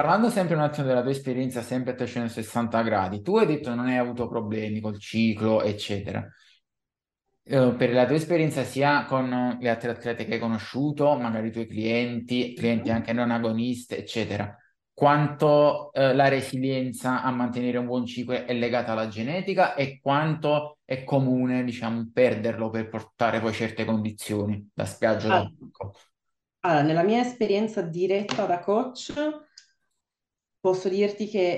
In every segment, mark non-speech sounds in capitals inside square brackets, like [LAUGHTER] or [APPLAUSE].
parlando sempre un attimo della tua esperienza, sempre a 360 gradi, tu hai detto che non hai avuto problemi col ciclo, eccetera. Eh, per la tua esperienza sia con le altre atlete che hai conosciuto, magari i tuoi clienti, clienti anche non agonisti, eccetera, quanto eh, la resilienza a mantenere un buon ciclo è legata alla genetica e quanto è comune, diciamo, perderlo per portare poi certe condizioni da spiaggia da Allora, allora, nella mia esperienza diretta da coach, Posso dirti che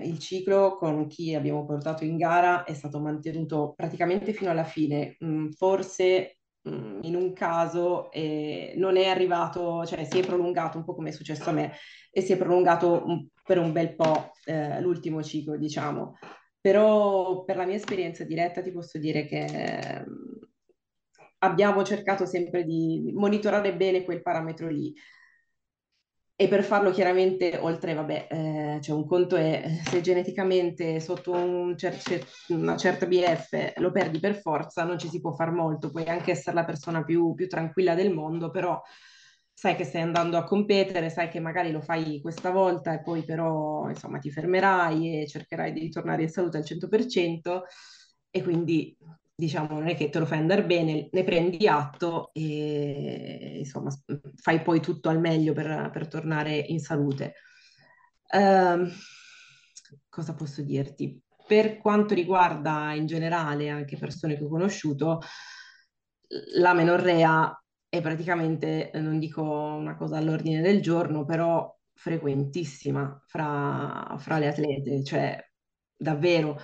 eh, il ciclo con chi abbiamo portato in gara è stato mantenuto praticamente fino alla fine. Mm, forse mm, in un caso eh, non è arrivato, cioè si è prolungato un po' come è successo a me e si è prolungato un- per un bel po' eh, l'ultimo ciclo, diciamo. Però per la mia esperienza diretta ti posso dire che mm, abbiamo cercato sempre di monitorare bene quel parametro lì. E per farlo chiaramente, oltre, vabbè, eh, cioè un conto è se geneticamente sotto un cer- una certa BF lo perdi per forza, non ci si può far molto, puoi anche essere la persona più, più tranquilla del mondo, però sai che stai andando a competere, sai che magari lo fai questa volta e poi però insomma ti fermerai e cercherai di ritornare in salute al 100% e quindi diciamo, non è che te lo fai andare bene, ne prendi atto e insomma fai poi tutto al meglio per, per tornare in salute. Ehm, cosa posso dirti? Per quanto riguarda in generale anche persone che ho conosciuto, la menorrea è praticamente, non dico una cosa all'ordine del giorno, però frequentissima fra, fra le atlete, cioè davvero.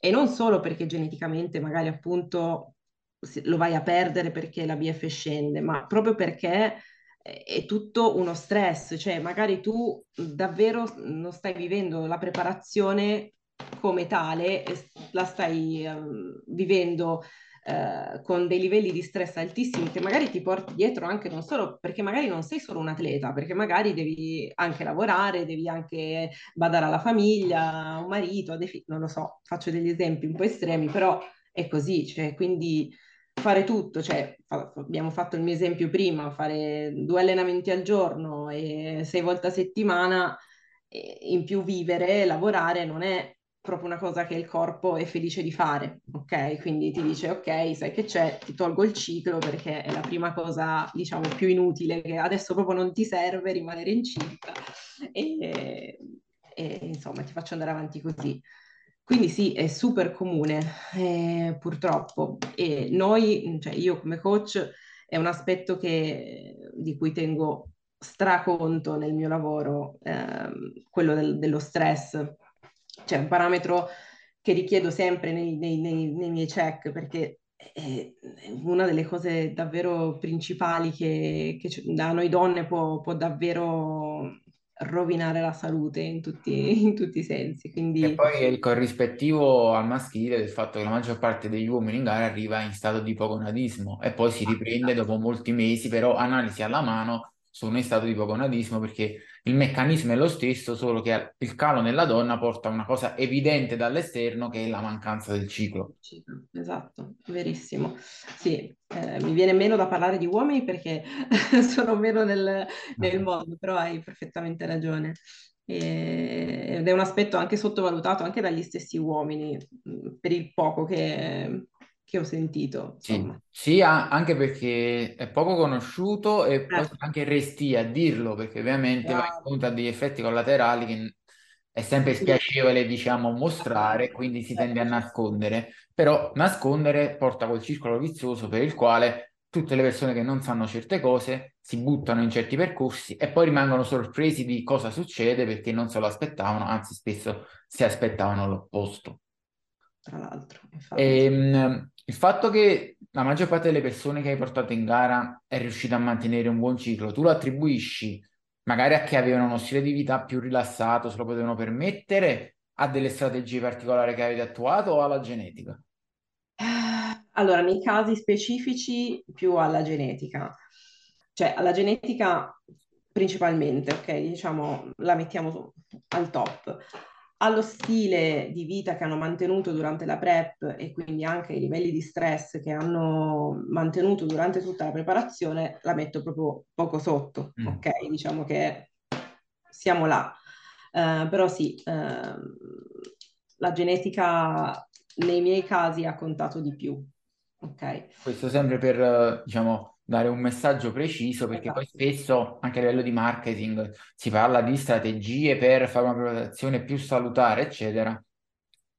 E non solo perché geneticamente magari appunto lo vai a perdere perché la BF scende, ma proprio perché è è tutto uno stress, cioè magari tu davvero non stai vivendo la preparazione come tale, la stai ehm, vivendo eh, con dei livelli di stress altissimi che magari ti porti dietro anche non solo perché magari non sei solo un atleta, perché magari devi anche lavorare, devi anche badare alla famiglia, a un marito, a dei figli, non lo so, faccio degli esempi un po' estremi, però è così, cioè, quindi fare tutto, cioè, fa- abbiamo fatto il mio esempio prima, fare due allenamenti al giorno e sei volte a settimana, in più vivere, lavorare non è proprio una cosa che il corpo è felice di fare, ok? Quindi ti dice, ok, sai che c'è, ti tolgo il ciclo perché è la prima cosa, diciamo, più inutile, che adesso proprio non ti serve rimanere incinta e, e, insomma ti faccio andare avanti così. Quindi sì, è super comune, eh, purtroppo. E noi, cioè io come coach, è un aspetto che- di cui tengo straconto nel mio lavoro, ehm, quello del- dello stress. Cioè un parametro che richiedo sempre nei, nei- nei- nei miei check, perché è è una delle cose davvero principali che, che da noi donne può, può davvero rovinare la salute in tutti, in tutti i sensi. E Quindi poi il corrispettivo al maschile del fatto che la maggior parte degli uomini in gara arriva in stato di ipogonadismo e poi si riprende dopo molti mesi, però analisi alla mano sono in stato di ipogonadismo perché il meccanismo è lo stesso, solo che il calo nella donna porta a una cosa evidente dall'esterno che è la mancanza del ciclo. Esatto, verissimo. Sì, eh, mi viene meno da parlare di uomini perché [LAUGHS] sono meno nel, nel mondo, però hai perfettamente ragione. Ed è un aspetto anche sottovalutato anche dagli stessi uomini, mh, per il poco che, che ho sentito, Sì, sia anche perché è poco conosciuto e poi Eh, fa anche restia a dirlo, perché ovviamente va incontro a degli effetti collaterali che è sempre Sì, spiacevole, diciamo, mostrare, quindi si tende a Eh, nascondere. Però nascondere porta quel circolo vizioso per il quale tutte le persone che non sanno certe cose si buttano in certi percorsi e poi rimangono sorpresi di cosa succede perché non se lo aspettavano, anzi spesso si aspettavano l'opposto. Tra l'altro, infatti. Ehm, il fatto che la maggior parte delle persone che hai portato in gara è riuscita a mantenere un buon ciclo, tu lo attribuisci magari a chi avevano uno stile di vita più rilassato, se lo potevano permettere, a delle strategie particolari che avete attuato o alla genetica? Eh, Allora, nei casi specifici più alla genetica, cioè alla genetica principalmente, ok? Diciamo, la mettiamo al top. Allo stile di vita che hanno mantenuto durante la prep e quindi anche i livelli di stress che hanno mantenuto durante tutta la preparazione, la metto proprio poco sotto, Mm. ok? Diciamo che siamo là. Eh, però sì, ehm, la genetica nei miei casi ha contato di più. Ok. Questo sempre per, eh, diciamo, dare un messaggio preciso, perché poi Esatto. spesso anche a livello di marketing si parla di strategie per fare una preparazione più salutare, eccetera,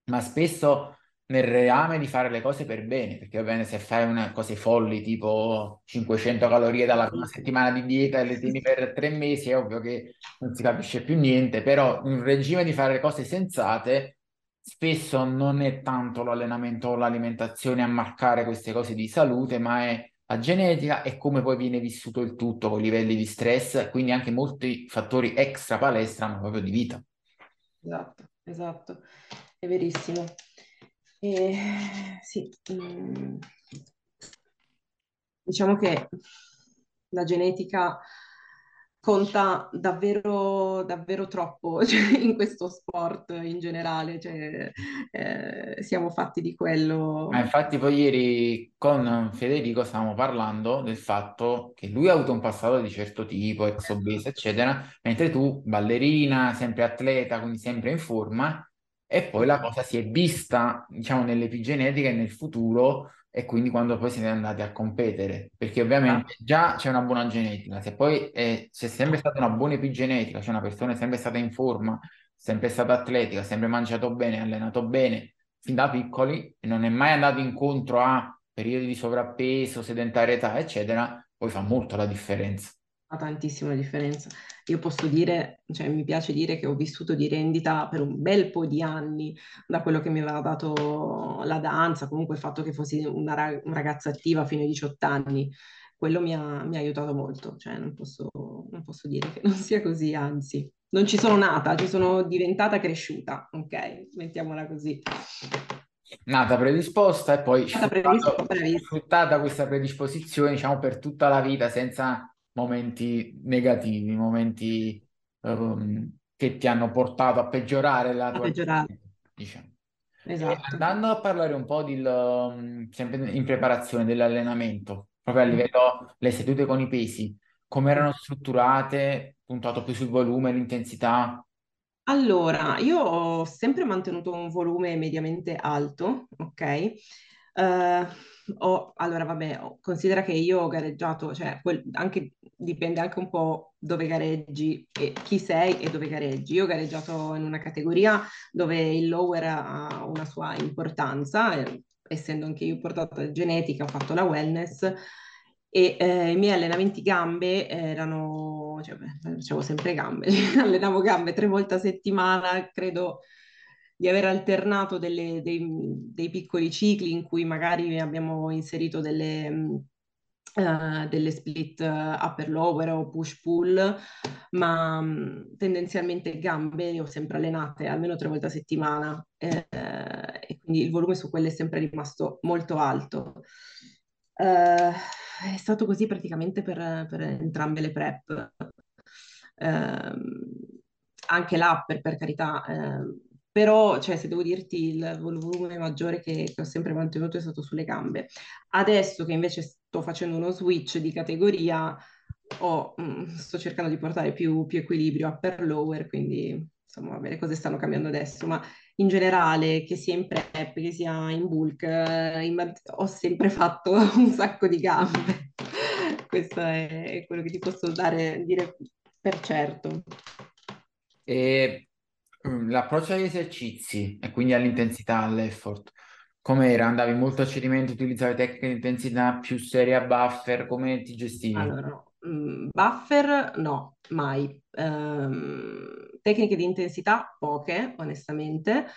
ma spesso nel reame di fare le cose per bene, perché va bene se fai una, cose folli tipo 500 calorie dalla prima settimana di dieta e le tieni per tre mesi, è ovvio che non si capisce più niente, però un regime di fare le cose sensate spesso non è tanto l'allenamento o l'alimentazione a marcare queste cose di salute, ma è la genetica e come poi viene vissuto il tutto con livelli di stress, quindi anche molti fattori extra palestra, ma proprio di vita. Esatto, esatto, è verissimo. E, sì, mm, diciamo che la genetica conta davvero, davvero troppo [LAUGHS] cioè, in questo sport in generale, cioè, eh, siamo fatti di Ma quello. infatti poi ieri con Federico stavamo parlando del fatto che lui ha avuto un passato di certo tipo, ex obese, eccetera, mentre tu, ballerina, sempre atleta, quindi sempre in forma, e poi la cosa si è vista, diciamo, nell'epigenetica e nel futuro, e quindi quando poi siete andati a competere, perché ovviamente già c'è una buona genetica, se poi eh, c'è sempre stata una buona epigenetica, cioè una persona è sempre stata in forma, sempre stata atletica, sempre mangiato bene, allenato bene fin da piccoli e non è mai andato incontro a periodi di sovrappeso, sedentarietà, eccetera, poi fa molto la differenza. Fa tantissima differenza. Io posso dire, cioè mi piace dire che ho vissuto di rendita per un bel po' di anni da quello che mi aveva dato la danza, comunque il fatto che fossi una, ra- una ragazza attiva fino ai 18 anni, quello mi ha, mi ha aiutato molto, cioè non posso, non posso dire che [LAUGHS] non sia così, anzi, non ci sono nata, ci sono diventata cresciuta, ok? Mettiamola così. Nata predisposta e poi bravissima. sfruttata questa predisposizione, diciamo, per tutta la vita senza momenti negativi, momenti ehm, che ti hanno portato a peggiorare la A tua peggiorare, vita, diciamo. Esatto. andando a parlare un po' di, mm, sempre in preparazione dell'allenamento, proprio a Mm. livello le sedute con i pesi, come erano strutturate, puntato più sul volume, l'intensità, Allora, io ho sempre mantenuto un volume mediamente alto, ok? Eh, ho- allora, vabbè, considera che io ho gareggiato, cioè quel- anche, dipende anche un po' dove gareggi e chi sei e dove gareggi. Io ho gareggiato in una categoria dove il lower ha una sua importanza, eh, essendo anche io portata genetica, ho fatto la wellness e eh, i miei allenamenti gambe erano, cioè, beh, facevo sempre gambe, [LAUGHS] allenavo gambe tre volte a settimana, credo di aver alternato delle- dei, dei piccoli cicli in cui magari abbiamo inserito delle, eh, delle split upper lower o push pull, ma mh, tendenzialmente gambe le ho sempre allenate almeno tre volte a settimana eh, e quindi il volume su quelle è sempre rimasto molto alto. Eh, è stato così praticamente per, per entrambe le prep. Ehm, anche l'upper, per carità, ehm, però, cioè, se devo dirti il volume maggiore che, che ho sempre mantenuto è stato sulle gambe. Adesso che invece sto facendo uno switch di categoria, ho, mm, sto cercando di portare più, più equilibrio upper lower, quindi insomma, le cose stanno cambiando adesso, ma in generale, che sia in prep, che sia in bulk, eh, in ho sempre fatto [LAUGHS] un sacco di gambe. [LAUGHS] Questo è quello che ti posso dare, dire per certo. E l'approccio agli esercizi e quindi all'intensità, all'effort, com'era? Andavi molto a cedimento, utilizzavi tecniche di intensità più serie a buffer, come ti gestivi? Allora. Mm, buffer no, mai. Ehm, tecniche di intensità poche, onestamente.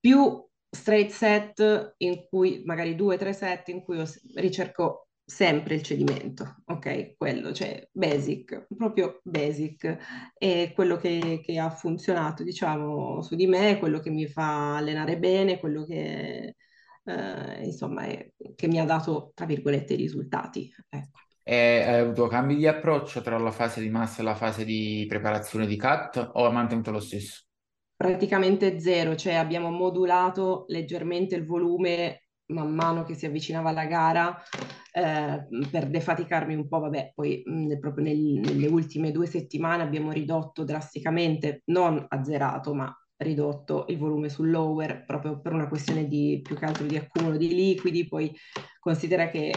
Più straight set in cui magari due o tre set in cui ricerco sempre il cedimento, ok? Quello, cioè basic, proprio basic. E quello che, che ha funzionato, diciamo, su di me, quello che mi fa allenare bene, quello che, eh, insomma, è- che mi ha dato, tra virgolette, i risultati. Ecco. E hai avuto cambi di approccio tra la fase di massa e la fase di preparazione di cut o hai mantenuto lo stesso? praticamente zero, cioè abbiamo modulato leggermente il volume man mano che si avvicinava alla gara, eh, per defaticarmi un po', vabbè, poi mh, proprio nel, nelle ultime due settimane abbiamo ridotto drasticamente, non azzerato, ma ridotto il volume sul lower proprio per una questione di più che altro di accumulo di liquidi, poi considera che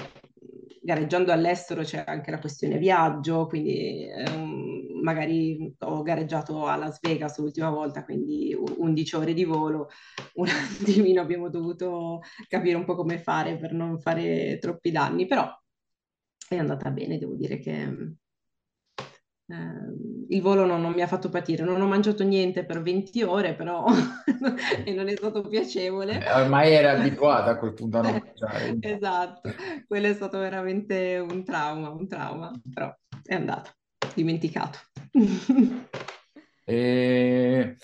gareggiando all'estero c'è anche la questione viaggio, quindi um, magari ho gareggiato a Las Vegas l'ultima volta, quindi 11 ore di volo, un [LAUGHS] attimino abbiamo dovuto capire un po' come fare per non fare troppi danni, però è andata bene, devo dire che eh, il volo non, non, mi ha fatto patire, non ho mangiato niente per 20 ore, però [LAUGHS] e non è stato piacevole. Eh, ormai era [LAUGHS] abituata a quel punto a non mangiare. esatto, quello è stato veramente un trauma, un trauma, però è andato, dimenticato. [LAUGHS] e...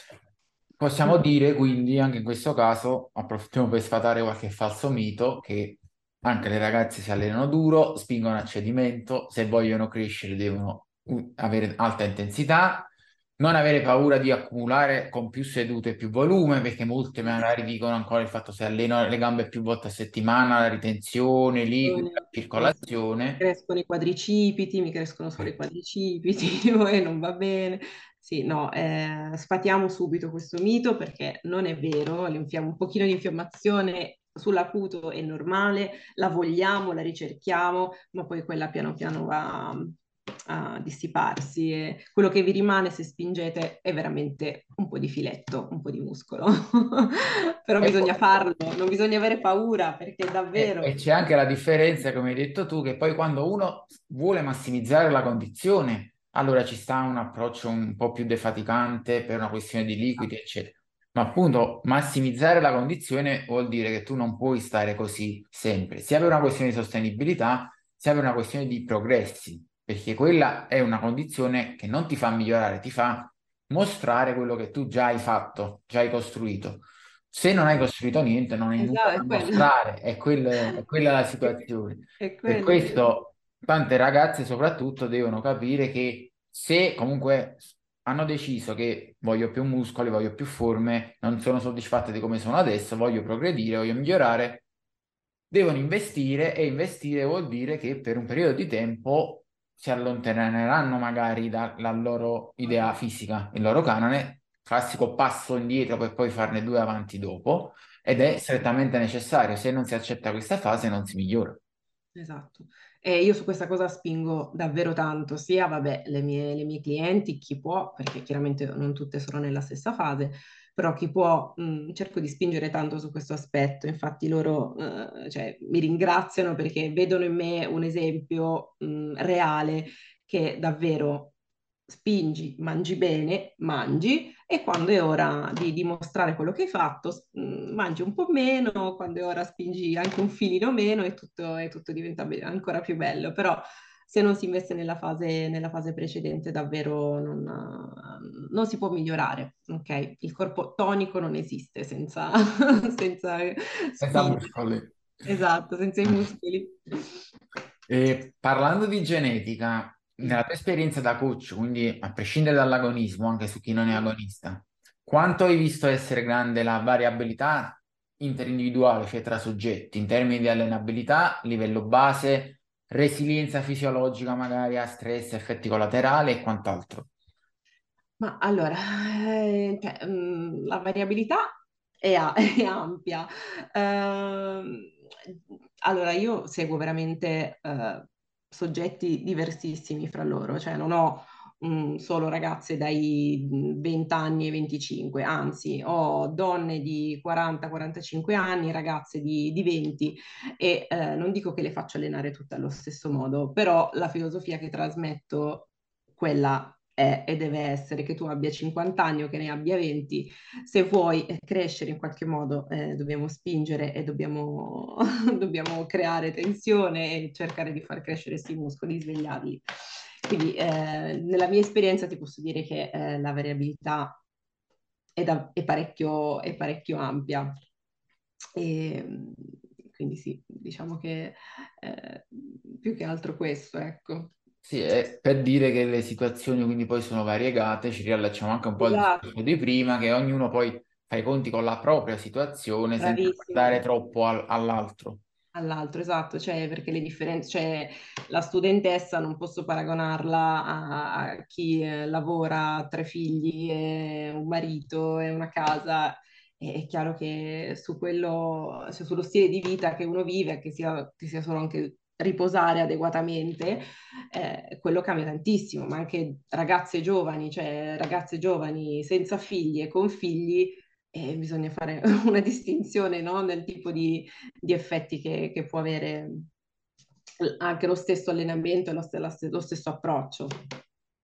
Possiamo dire quindi anche in questo caso, approfittiamo per sfatare qualche falso mito, che anche le ragazze si allenano duro, spingono a cedimento, se vogliono crescere devono avere alta intensità, non avere paura di accumulare con più sedute e più volume, perché molte magari dicono ancora il fatto se alleno le gambe più volte a settimana, la ritenzione, liquida, la circolazione. Mi crescono i quadricipiti, mi crescono solo i quadricipiti, [LAUGHS] e non va bene. Sì, no, eh, sfatiamo subito questo mito perché non è vero, un pochino di infiammazione sull'acuto è normale, la vogliamo, la ricerchiamo, ma poi quella piano piano va, a dissiparsi e quello che vi rimane se spingete è veramente un po' di filetto, un po' di muscolo. [LAUGHS] Però ecco. bisogna farlo, non bisogna avere paura perché davvero... E, e c'è anche la differenza, come hai detto tu, che poi quando uno vuole massimizzare la condizione, allora ci sta un approccio un po' più defaticante per una questione di liquidi, eccetera. Ma appunto massimizzare la condizione vuol dire che tu non puoi stare così sempre, sia per una questione di sostenibilità, sia per una questione di progressi perché quella è una condizione che non ti fa migliorare, ti fa mostrare quello che tu già hai fatto, già hai costruito. Se non hai costruito niente, non hai esatto, nulla da mostrare, è, quello, è, quella la [LAUGHS] situazione. per questo tante ragazze soprattutto devono capire che se comunque hanno deciso che voglio più muscoli, voglio più forme, non sono soddisfatte di come sono adesso, voglio progredire, voglio migliorare, devono investire e investire vuol dire che per un periodo di tempo si allontaneranno magari dalla loro idea fisica, il loro canone, classico passo indietro per poi farne due avanti dopo, ed è strettamente necessario. Se non si accetta questa fase non si migliora. Esatto. E io su questa cosa spingo davvero tanto, sia vabbè, le mie, le mie clienti, chi può, perché chiaramente non tutte sono nella stessa fase, però chi può, mh, mm, cerco di spingere tanto su questo aspetto, infatti loro uh, cioè, mi ringraziano perché vedono in me un esempio mh, mm, reale che davvero spingi, mangi bene, mangi e quando è ora di dimostrare quello che hai fatto, mh, mm, mangi un po' meno, quando è ora spingi anche un filino meno e tutto, e tutto diventa ancora più bello, però se non si investe nella fase, nella fase precedente davvero non, non, si può migliorare, ok? Il corpo tonico non esiste senza, [LAUGHS] senza, senza muscoli. Esatto, senza i muscoli. E parlando di genetica, nella tua esperienza da coach, quindi a prescindere dall'agonismo, anche su chi non è agonista, quanto hai visto essere grande la variabilità interindividuale, cioè tra soggetti, in termini di allenabilità, livello base, resilienza fisiologica magari a stress, effetti collaterali e quant'altro? Ma allora, eh, cioè, mh, mm, la variabilità è, a- [LAUGHS] è ampia. Uh, allora, io seguo veramente uh, soggetti diversissimi fra loro, cioè non ho mh, solo ragazze dai 20 anni ai 25, anzi ho donne di 40-45 anni, ragazze di, di 20 e eh, non dico che le faccio allenare tutte allo stesso modo, però la filosofia che trasmetto, quella è e deve essere che tu abbia 50 anni o che ne abbia 20, se vuoi eh, crescere in qualche modo eh, dobbiamo spingere e dobbiamo, [LAUGHS] dobbiamo creare tensione e cercare di far crescere questi muscoli, svegliarli. Quindi eh, nella mia esperienza ti posso dire che eh, la variabilità è, da, è, parecchio, è parecchio ampia. E, quindi sì, diciamo che eh, più che altro questo, ecco. Sì, è per dire che le situazioni quindi poi sono variegate, ci riallacciamo anche un po' esatto. al discorso di prima, che ognuno poi fa i conti con la propria situazione Bravissimo. senza guardare troppo al, all'altro. All'altro, esatto, cioè perché le differenze, cioè la studentessa non posso paragonarla a, a chi eh, lavora, ha tre figli, un marito e una casa. È chiaro che su quello, cioè sullo stile di vita che uno vive, che sia, che sia solo anche riposare adeguatamente, eh, quello cambia tantissimo, ma anche ragazze giovani, cioè ragazze giovani senza figli e con figli, eh, bisogna fare [LAUGHS] una distinzione, no? nel tipo di, di effetti che, che può avere anche lo stesso allenamento e lo, st- lo stesso approccio.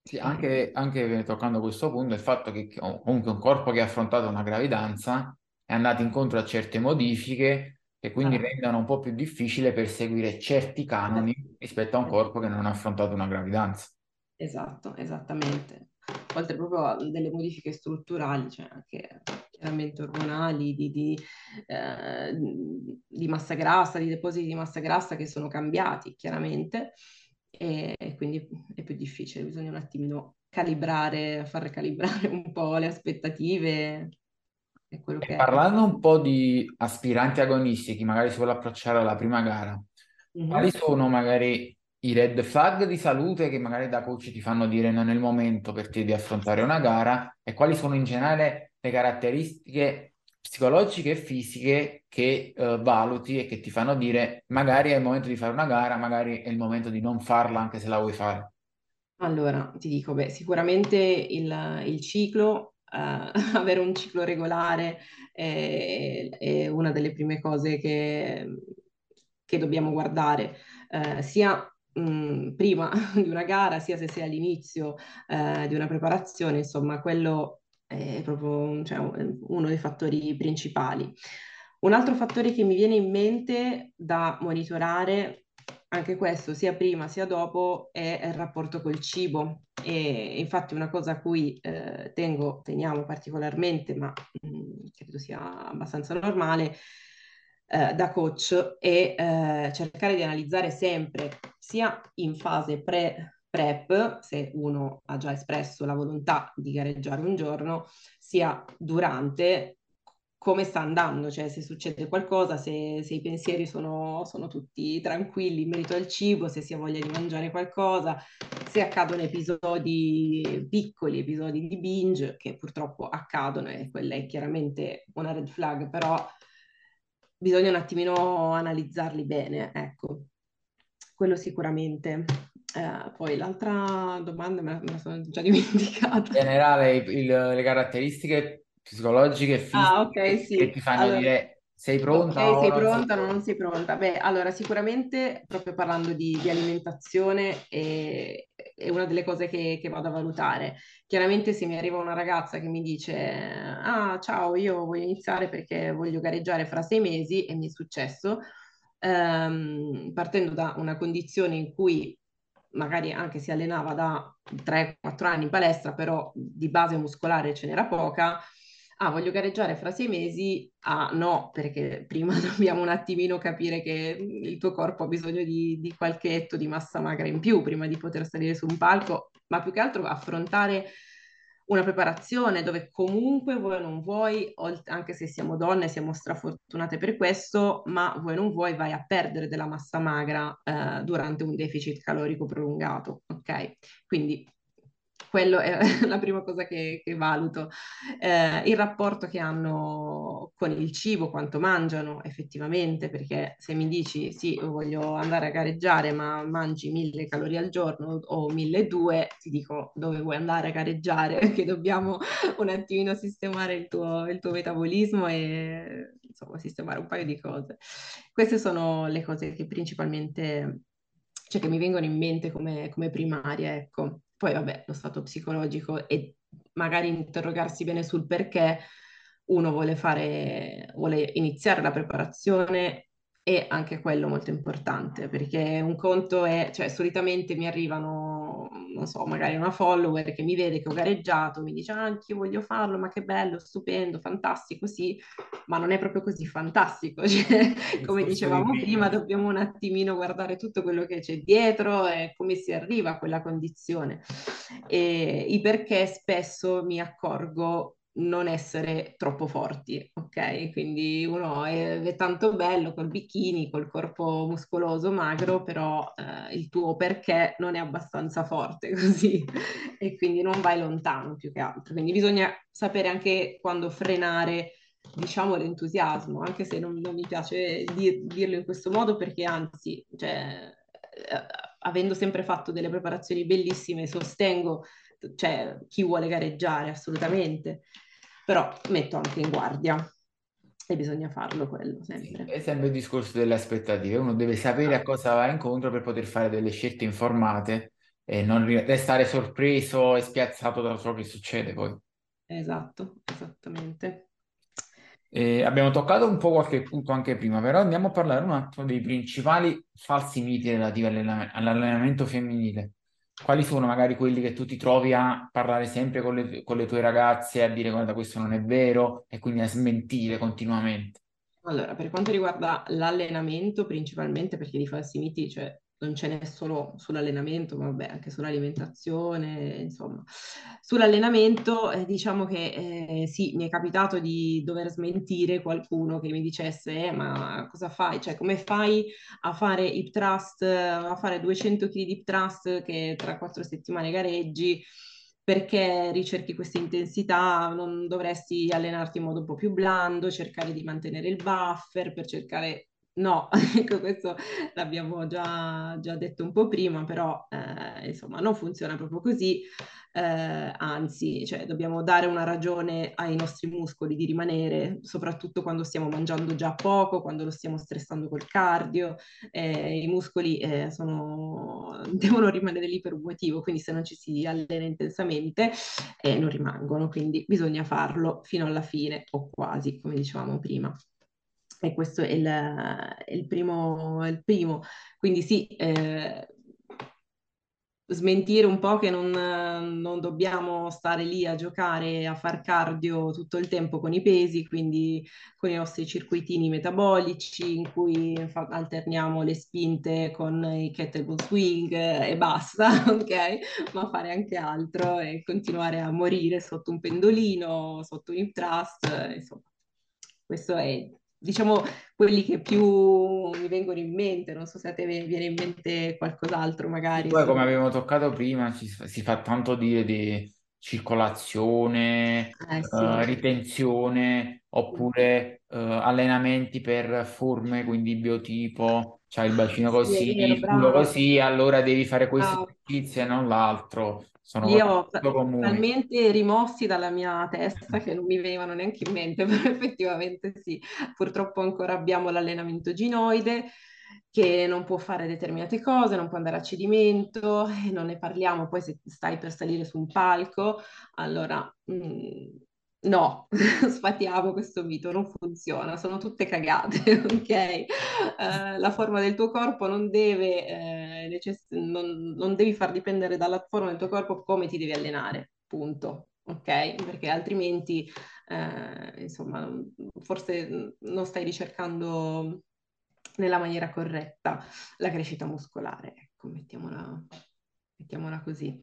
Sì, anche, anche toccando questo punto, il fatto che comunque un corpo che ha affrontato una gravidanza è andato incontro a certe modifiche che quindi Ah, rendono un po' più difficile perseguire certi canoni rispetto a un corpo che non ha affrontato una gravidanza. Esatto, esattamente. Oltre proprio a delle modifiche strutturali, cioè anche chiaramente ormonali, di, di, eh, di massa grassa, di depositi di massa grassa che sono cambiati, chiaramente, e, e quindi è più difficile, bisogna un attimino calibrare, far calibrare un po' le aspettative e quello E che è. parlando un po' di aspiranti agonisti, chi magari si vuole approcciare alla prima gara, quali Mhm. sono magari i red flag di salute che magari da coach ti fanno dire non è il momento per te di affrontare una gara e quali sono in generale le caratteristiche psicologiche e fisiche che eh, valuti e che ti fanno dire magari è il momento di fare una gara, magari è il momento di non farla anche se la vuoi fare. Allora, ti dico, beh, sicuramente il, il ciclo, eh, [LAUGHS] avere un ciclo regolare è, è una delle prime cose che, che dobbiamo guardare, eh, sia prima [LAUGHS] di una gara, sia se sei all'inizio eh, di una preparazione, insomma, quello è proprio cioè, uno dei fattori principali. Un altro fattore che mi viene in mente da monitorare anche questo, sia prima sia dopo, è il rapporto col cibo. E infatti una cosa a cui eh, tengo, teniamo particolarmente, ma mh, credo sia abbastanza normale, eh, da coach, è eh, cercare di analizzare sempre, sia in fase pre prep, se uno ha già espresso la volontà di gareggiare un giorno, sia durante come sta andando, cioè se succede qualcosa, se, se i pensieri sono, sono tutti tranquilli in merito al cibo, se si ha voglia di mangiare qualcosa, se accadono episodi piccoli, episodi di binge, che purtroppo accadono e quella è chiaramente una red flag, però bisogna un attimino analizzarli bene, ecco, quello sicuramente. Eh, poi l'altra domanda me la, me la sono già dimenticata. In generale, il- le caratteristiche psicologiche e Ah, ok, fisiche che sì. ti fanno Allora, dire sei pronta o sei non sei pronta o non sei pronta? Beh, allora, sicuramente, proprio parlando di, di alimentazione, è, è una delle cose che, che vado a valutare. Chiaramente, se mi arriva una ragazza che mi dice, ah, ciao, io voglio iniziare perché voglio gareggiare fra sei mesi, e mi è successo, ehm, partendo da una condizione in cui magari anche si allenava da 3-4 anni in palestra, però di base muscolare ce n'era poca. Ah, voglio gareggiare fra sei mesi? Ah, no, perché prima [LAUGHS] dobbiamo un attimino capire che il tuo corpo ha bisogno di, di qualche etto di massa magra in più prima di poter salire su un palco, ma più che altro affrontare una preparazione dove comunque vuoi o non vuoi, anche se siamo donne, siamo strafortunate per questo, ma vuoi o non vuoi vai a perdere della massa magra eh, durante un deficit calorico prolungato, ok? Quindi quello è [LAUGHS] la prima cosa che, che valuto. Eh, il rapporto che hanno con il cibo, quanto mangiano effettivamente, perché se mi dici sì, voglio andare a gareggiare, ma mangi mille calorie al giorno o mille due, ti dico dove vuoi andare a gareggiare, [LAUGHS] che dobbiamo un attimino sistemare il tuo, il tuo metabolismo e insomma sistemare un paio di cose. Queste sono le cose che principalmente, cioè che mi vengono in mente come, come primarie, ecco. Poi vabbè, lo stato psicologico e magari interrogarsi bene sul perché uno vuole fare, vuole iniziare la preparazione è anche quello molto importante, perché un conto è, cioè solitamente mi arrivano, non so, magari una follower che mi vede che ho gareggiato, mi dice, ah, anch'io voglio farlo, ma che bello, stupendo, fantastico, sì, ma non è proprio così fantastico, [LAUGHS] cioè, come dicevamo prima, prima? dobbiamo un attimino guardare tutto quello che c'è dietro e come si arriva a quella condizione. E i perché spesso mi accorgo non essere troppo forti, ok? Quindi uno è, è tanto bello col bikini, col corpo muscoloso, magro, però eh, il tuo perché non è abbastanza forte [LAUGHS] così e quindi non vai lontano più che altro. Quindi bisogna sapere anche quando frenare diciamo l'entusiasmo, anche se non, non mi piace dir, dirlo in questo modo perché anzi, cioè, eh, avendo sempre fatto delle preparazioni bellissime, sostengo cioè, chi vuole gareggiare assolutamente, però metto anche in guardia e bisogna farlo quello sempre. È sempre il discorso delle aspettative, uno deve sapere a cosa va incontro per poter fare delle scelte informate e non restare sorpreso e spiazzato da ciò che succede poi. Esatto, esattamente. Eh, abbiamo toccato un po' qualche punto anche prima, però andiamo a parlare un attimo dei principali falsi miti relativi all'allenamento femminile. Quali sono magari quelli che tu ti trovi a parlare sempre con le, con le tue ragazze, a dire guarda questo non è vero e quindi a smentire continuamente? Allora, per quanto riguarda l'allenamento, principalmente perché di falsi miti, cioè non ce n'è solo sull'allenamento, ma vabbè, anche sull'alimentazione, insomma. Sull'allenamento, eh, diciamo che eh, sì, mi è capitato di dover smentire qualcuno che mi dicesse, eh, ma cosa fai? Cioè, come fai a fare hip thrust, a fare 200 kg di hip thrust che tra quattro settimane gareggi? Perché ricerchi questa intensità? Non dovresti allenarti in modo un po' più blando, cercare di mantenere il buffer per cercare No, [LAUGHS] ecco, questo l'abbiamo già, già, detto un po' prima, però eh, insomma non funziona proprio così, eh, anzi, cioè, dobbiamo dare una ragione ai nostri muscoli di rimanere, soprattutto quando stiamo mangiando già poco, quando lo stiamo stressando col cardio, eh, i muscoli eh, sono, [LAUGHS] devono rimanere lì per un motivo, quindi se non ci si allena intensamente eh, non rimangono, quindi bisogna farlo fino alla fine o quasi, come dicevamo prima. E questo è il, il, primo, il primo. Quindi sì, eh, smentire un po' che non, non, dobbiamo stare lì a giocare, a far cardio tutto il tempo con i pesi, quindi con i nostri circuitini metabolici in cui alterniamo le spinte con i kettlebell swing e basta, [LAUGHS] ok? Ma fare anche altro e continuare a morire sotto un pendolino, sotto un hip thrust, insomma. Questo è diciamo quelli che più mi vengono in mente, non so se a te viene in mente qualcos'altro magari. Poi come abbiamo toccato prima, ci, si fa tanto dire di circolazione, eh, sì. uh, ritenzione, oppure uh, allenamenti per forme, quindi biotipo, c'hai il bacino così, sì, il culo così, allora devi fare questo esercizio e non l'altro. Sono Io ho talmente rimossi dalla mia testa che non mi venivano neanche in mente, [LAUGHS] però effettivamente sì. Purtroppo ancora abbiamo l'allenamento ginoide che non può fare determinate cose, non può andare a cedimento, non ne parliamo poi se stai per salire su un palco, allora mh, mm, No, [LAUGHS] sfatiamo questo mito, non funziona, sono tutte cagate, [LAUGHS] ok? Uh, la forma del tuo corpo non deve, eh, non, non, devi far dipendere dalla forma del tuo corpo come ti devi allenare, punto, ok? Perché altrimenti, eh, insomma, forse non stai ricercando nella maniera corretta la crescita muscolare, ecco, mettiamola, mettiamola così.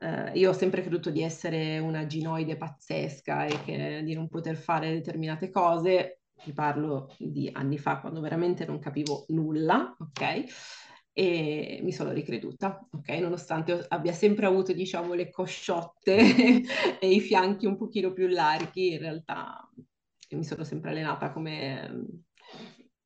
Uh, io ho sempre creduto di essere una ginoide pazzesca e che, di non poter fare determinate cose. Ti parlo di anni fa, quando veramente non capivo nulla, ok? E mi sono ricreduta, ok? Nonostante abbia sempre avuto, diciamo, le cosciotte [LAUGHS] e i fianchi un pochino più larghi, in realtà mi sono sempre allenata come,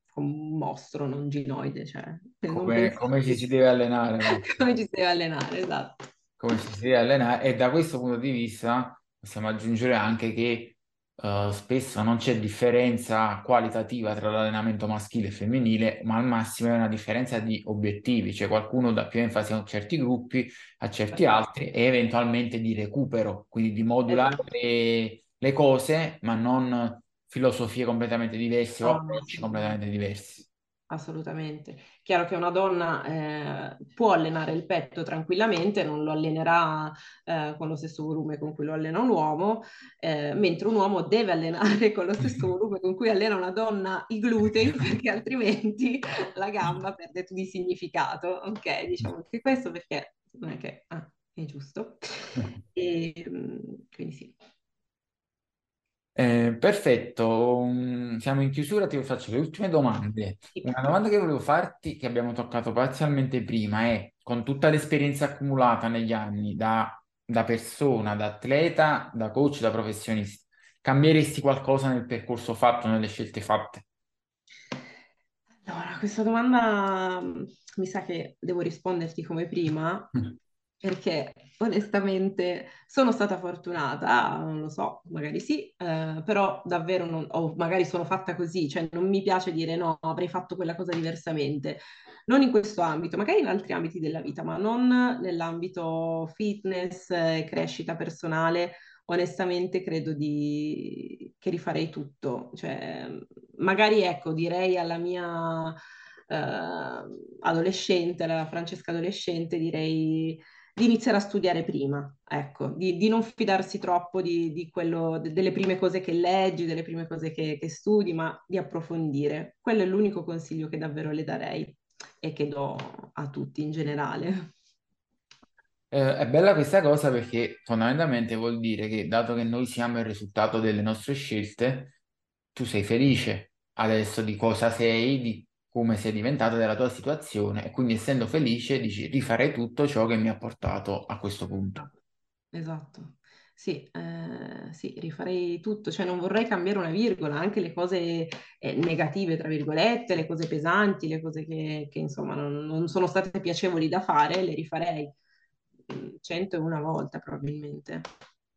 come un mostro, non ginoide. Cioè, come, come ci si deve allenare. [LAUGHS] come ci si deve allenare, esatto come ci si deve allenare e da questo punto di vista possiamo aggiungere anche che uh, spesso non c'è differenza qualitativa tra l'allenamento maschile e femminile, ma al massimo è una differenza di obiettivi, cioè qualcuno dà più enfasi a certi gruppi, a certi altri e eventualmente di recupero, quindi di modulare esatto. le, le, cose, ma non filosofie completamente diverse o approcci completamente diversi assolutamente. Chiaro che una donna eh, può allenare il petto tranquillamente, non lo allenerà eh, con lo stesso volume con cui lo allena un uomo, eh, mentre un uomo deve allenare con lo stesso [LAUGHS] volume con cui allena una donna i glutei, perché altrimenti la gamba perde di significato. Ok, diciamo anche questo perché non è che ah, è giusto. [LAUGHS] E, quindi sì. Eh, perfetto, Mm, siamo in chiusura, ti faccio le ultime domande. Sì. Una domanda che volevo farti, che abbiamo toccato parzialmente prima, è con tutta l'esperienza accumulata negli anni da, da persona, da atleta, da coach, da professionista, cambieresti qualcosa nel percorso fatto, nelle scelte fatte? Allora, questa domanda mm, mi sa che devo risponderti come prima, perché onestamente sono stata fortunata, non lo so, magari sì, eh, però davvero non, o magari sono fatta così, cioè non mi piace dire no, avrei fatto quella cosa diversamente, non in questo ambito, magari in altri ambiti della vita, ma non nell'ambito fitness, eh, crescita personale. Onestamente credo di... che rifarei tutto, cioè magari ecco, direi alla mia eh, adolescente, alla Francesca adolescente, direi di iniziare a studiare prima, ecco, di, di non fidarsi troppo di, di quello, de- delle prime cose che leggi, delle prime cose che, che studi, ma di approfondire. Quello è l'unico consiglio che davvero le darei e che do a tutti in generale. Eh, è bella questa cosa perché fondamentalmente vuol dire che dato che noi siamo il risultato delle nostre scelte, tu sei felice adesso di cosa sei, di come sei diventato, della tua situazione e quindi essendo felice dici rifarei tutto ciò che mi ha portato a questo punto. Esatto. Sì, eh, sì, rifarei tutto, cioè non vorrei cambiare una virgola, anche le cose eh, negative, tra virgolette, le cose pesanti, le cose che, che, insomma non, non sono state piacevoli da fare, le rifarei mm, cento e una volta probabilmente,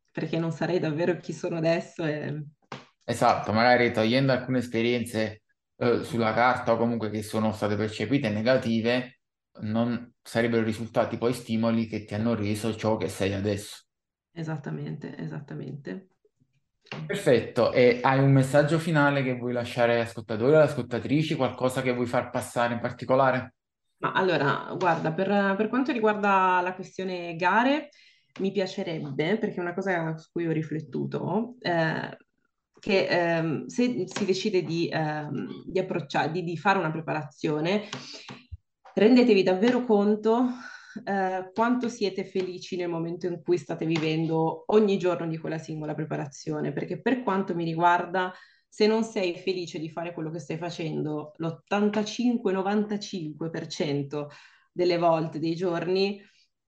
perché non sarei davvero chi sono adesso e Esatto, magari togliendo alcune esperienze eh, sulla carta o comunque che sono state percepite negative, non sarebbero risultati poi stimoli che ti hanno reso ciò che sei adesso. esattamente, esattamente. Perfetto, e hai un messaggio finale che vuoi lasciare agli ascoltatori o alle ascoltatrici, qualcosa che vuoi far passare in particolare? Ma allora, guarda, per, per quanto riguarda la questione gare, mi piacerebbe, perché è una cosa su cui ho riflettuto, eh, che ehm, se si decide di, ehm, di approcciare, di, di fare una preparazione, rendetevi davvero conto eh, quanto siete felici nel momento in cui state vivendo ogni giorno di quella singola preparazione, perché per quanto mi riguarda, se non sei felice di fare quello che stai facendo, l'85-95% delle volte, dei giorni,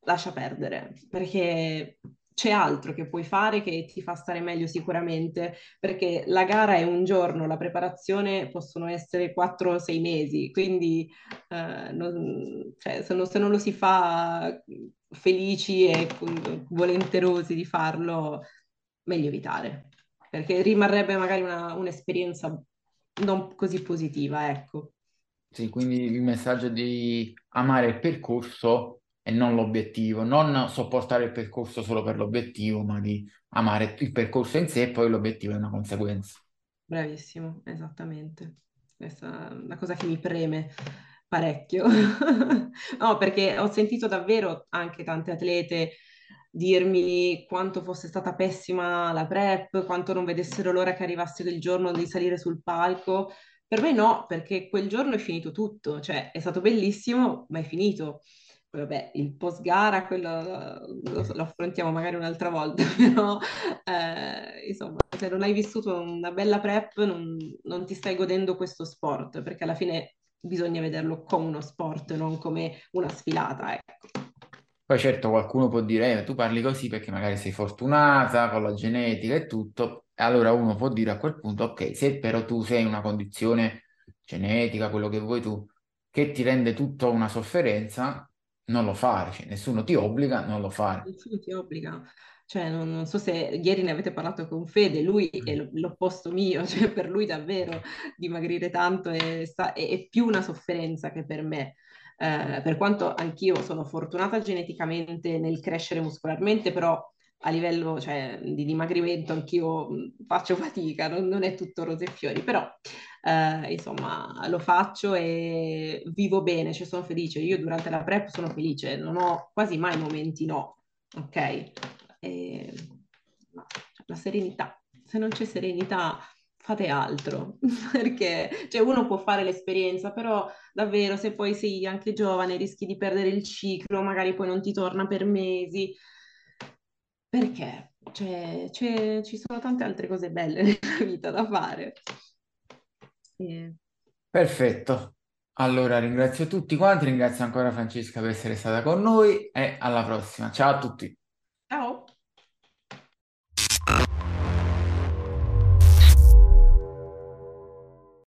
lascia perdere, perché c'è altro che puoi fare che ti fa stare meglio sicuramente, perché la gara è un giorno, la preparazione possono essere 4-6 mesi, quindi eh, non, cioè, se, non, se, non, lo si fa felici e volenterosi di farlo, meglio evitare, perché rimarrebbe magari una, un'esperienza non così positiva, ecco. Sì, quindi il messaggio di amare il percorso e non l'obiettivo, non sopportare il percorso solo per l'obiettivo, ma di amare il percorso in sé e poi l'obiettivo è una conseguenza. Bravissimo, esattamente. Questa è una cosa che mi preme parecchio. [LAUGHS] no, perché ho sentito davvero anche tante atlete dirmi quanto fosse stata pessima la prep, quanto non vedessero l'ora che arrivasse il giorno di salire sul palco. Per me no, perché quel giorno è finito tutto, cioè è stato bellissimo, ma è finito. Vabbè, il post gara, quello lo, lo affrontiamo magari un'altra volta, [LAUGHS] però eh, insomma, se non hai vissuto una bella prep non, non, ti stai godendo questo sport, perché alla fine bisogna vederlo come uno sport, non come una sfilata, ecco. Poi certo qualcuno può dire, eh, tu parli così perché magari sei fortunata con la genetica e tutto, allora uno può dire a quel punto, ok, se però tu sei in una condizione genetica, quello che vuoi tu, che ti rende tutto una sofferenza, non lo fare, cioè, nessuno ti obbliga a non lo fare. Nessuno ti obbliga. Cioè, non, non, so se ieri ne avete parlato con Fede, lui è mm. l'opposto mio, [LAUGHS] cioè per lui davvero dimagrire tanto è, è, è più una sofferenza che per me. Eh, per quanto anch'io sono fortunata geneticamente nel crescere muscolarmente, però a livello cioè, di dimagrimento anch'io faccio fatica, non, non, è tutto rose e fiori, però eh, insomma lo faccio e vivo bene, cioè sono felice. Io durante la prep sono felice, non ho quasi mai momenti no, ok? E, la serenità, se non c'è serenità fate altro, [LAUGHS] perché cioè, uno può fare l'esperienza, però davvero se poi sei anche giovane rischi di perdere il ciclo, magari poi non ti torna per mesi perché cioè, c'è- ci sono tante altre cose belle [LAUGHS] nella vita da fare. E- Perfetto. Allora ringrazio tutti quanti, ringrazio ancora Francesca per essere stata con noi e alla prossima. Ciao a tutti.